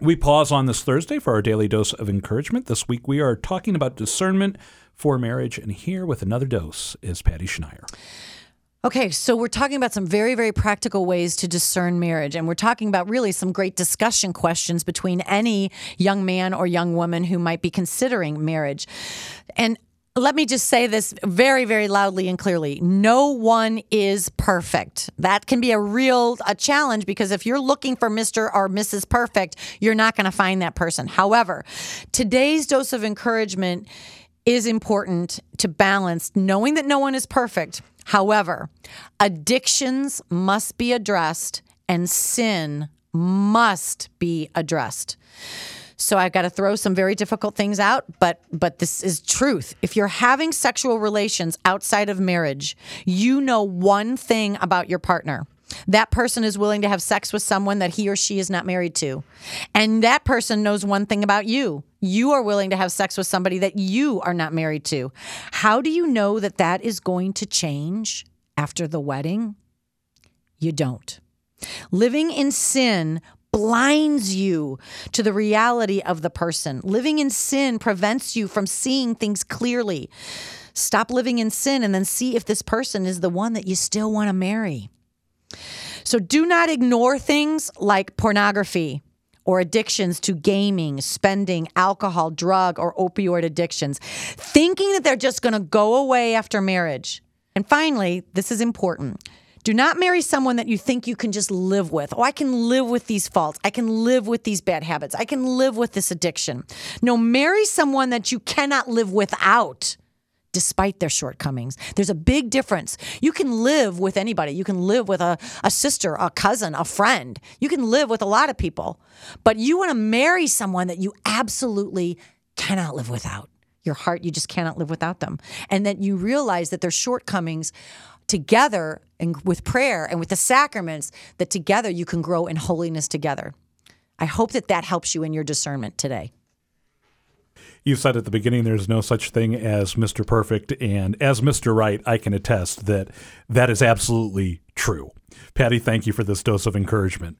We pause on this Thursday for our daily dose of encouragement. This week we are talking about discernment for marriage, and here with another dose is Patty Schneier. Okay, so we're talking about some very, very practical ways to discern marriage. And we're talking about really some great discussion questions between any young man or young woman who might be considering marriage. And let me just say this very very loudly and clearly. No one is perfect. That can be a real a challenge because if you're looking for mr or mrs perfect you're not going to find that person. However today's dose of encouragement is important to balance knowing that no one is perfect. However addictions must be addressed and sin must be addressed so I've got to throw some very difficult things out, but but this is truth. If you're having sexual relations outside of marriage, you know one thing about your partner. That person is willing to have sex with someone that he or she is not married to. And that person knows one thing about you. You are willing to have sex with somebody that you are not married to. How do you know that that is going to change after the wedding? You don't. Living in sin blinds you to the reality of the person. Living in sin prevents you from seeing things clearly. Stop living in sin and then see if this person is the one that you still want to marry. So do not ignore things like pornography or addictions to gaming, spending, alcohol, drug, or opioid addictions, thinking that they're just going to go away after marriage. And finally, this is important do not marry someone that you think you can just live with. Oh, I can live with these faults. I can live with these bad habits. I can live with this addiction. No, marry someone that you cannot live without despite their shortcomings. There's a big difference. You can live with anybody. You can live with a, a sister, a cousin, a friend. You can live with a lot of people. But you want to marry someone that you absolutely cannot live without. Your heart, you just cannot live without them. And that you realize that their shortcomings together and with prayer and with the sacraments that together you can grow in holiness together. I hope that that helps you in your discernment today. You said at the beginning there's no such thing as Mr. Perfect, and as Mr. Right, I can attest that that is absolutely true. Patty, thank you for this dose of encouragement.